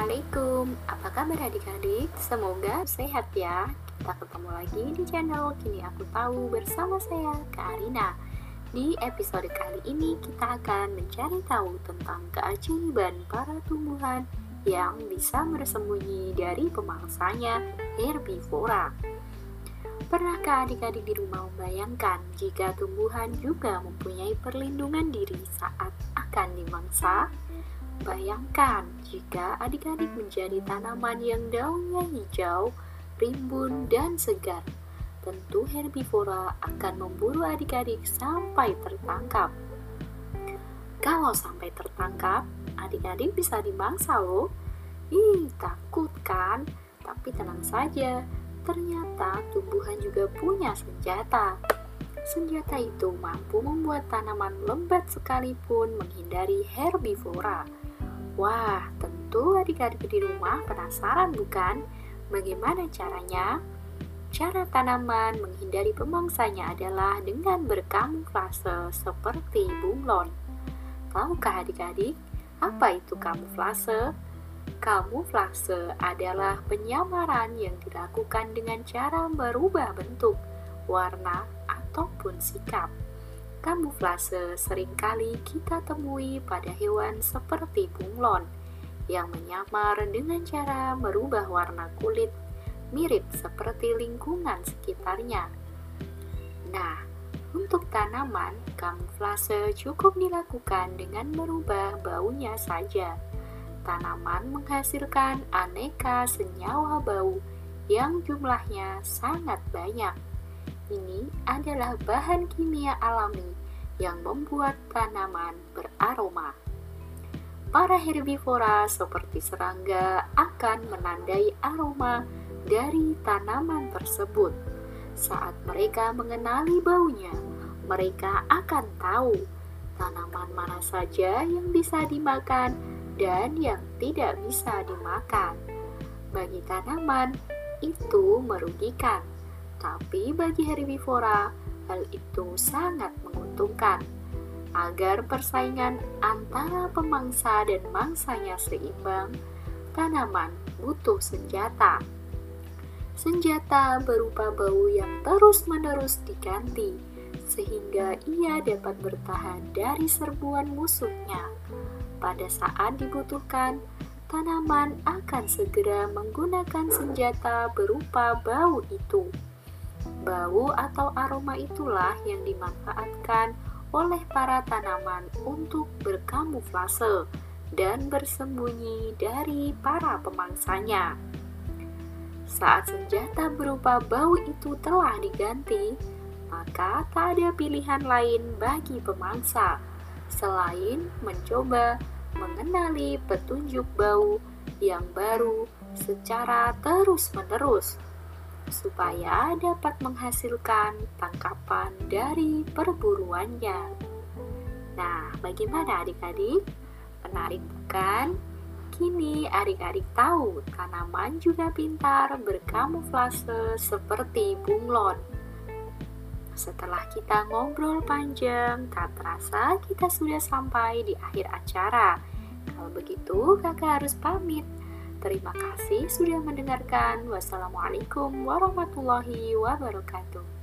Assalamualaikum, apa kabar adik-adik? Semoga sehat ya. Kita ketemu lagi di channel Kini Aku Tahu bersama saya, Kak Arina. Di episode kali ini kita akan mencari tahu tentang keajaiban para tumbuhan yang bisa bersembunyi dari pemangsanya herbivora. Pernahkah adik-adik di rumah membayangkan jika tumbuhan juga mempunyai perlindungan diri saat akan dimangsa? Bayangkan jika adik-adik menjadi tanaman yang daunnya hijau, rimbun, dan segar. Tentu herbivora akan memburu adik-adik sampai tertangkap. Kalau sampai tertangkap, adik-adik bisa dimangsa loh. Ih, takut kan? Tapi tenang saja, ternyata tumbuhan juga punya senjata. Senjata itu mampu membuat tanaman lembat sekalipun menghindari herbivora. Wah, tentu adik-adik di rumah penasaran bukan? Bagaimana caranya? Cara tanaman menghindari pemangsanya adalah dengan berkamuflase seperti bunglon. Tahukah adik-adik, apa itu kamuflase? Kamuflase adalah penyamaran yang dilakukan dengan cara merubah bentuk, warna, ataupun sikap. Kamuflase sering kali kita temui pada hewan seperti bunglon yang menyamar dengan cara merubah warna kulit mirip seperti lingkungan sekitarnya. Nah, untuk tanaman, kamuflase cukup dilakukan dengan merubah baunya saja. Tanaman menghasilkan aneka senyawa bau yang jumlahnya sangat banyak ini adalah bahan kimia alami yang membuat tanaman beraroma. Para herbivora seperti serangga akan menandai aroma dari tanaman tersebut. Saat mereka mengenali baunya, mereka akan tahu tanaman mana saja yang bisa dimakan dan yang tidak bisa dimakan. Bagi tanaman, itu merugikan tapi bagi herbivora, hal itu sangat menguntungkan. Agar persaingan antara pemangsa dan mangsanya seimbang, tanaman butuh senjata. Senjata berupa bau yang terus-menerus diganti, sehingga ia dapat bertahan dari serbuan musuhnya. Pada saat dibutuhkan, tanaman akan segera menggunakan senjata berupa bau itu. Bau atau aroma itulah yang dimanfaatkan oleh para tanaman untuk berkamuflase dan bersembunyi dari para pemangsanya. Saat senjata berupa bau itu telah diganti, maka tak ada pilihan lain bagi pemangsa selain mencoba mengenali petunjuk bau yang baru secara terus-menerus supaya dapat menghasilkan tangkapan dari perburuannya. Nah, bagaimana adik-adik? Menarik bukan? Kini adik-adik tahu tanaman juga pintar berkamuflase seperti bunglon. Setelah kita ngobrol panjang, tak terasa kita sudah sampai di akhir acara. Kalau begitu, kakak harus pamit. Terima kasih sudah mendengarkan. Wassalamualaikum warahmatullahi wabarakatuh.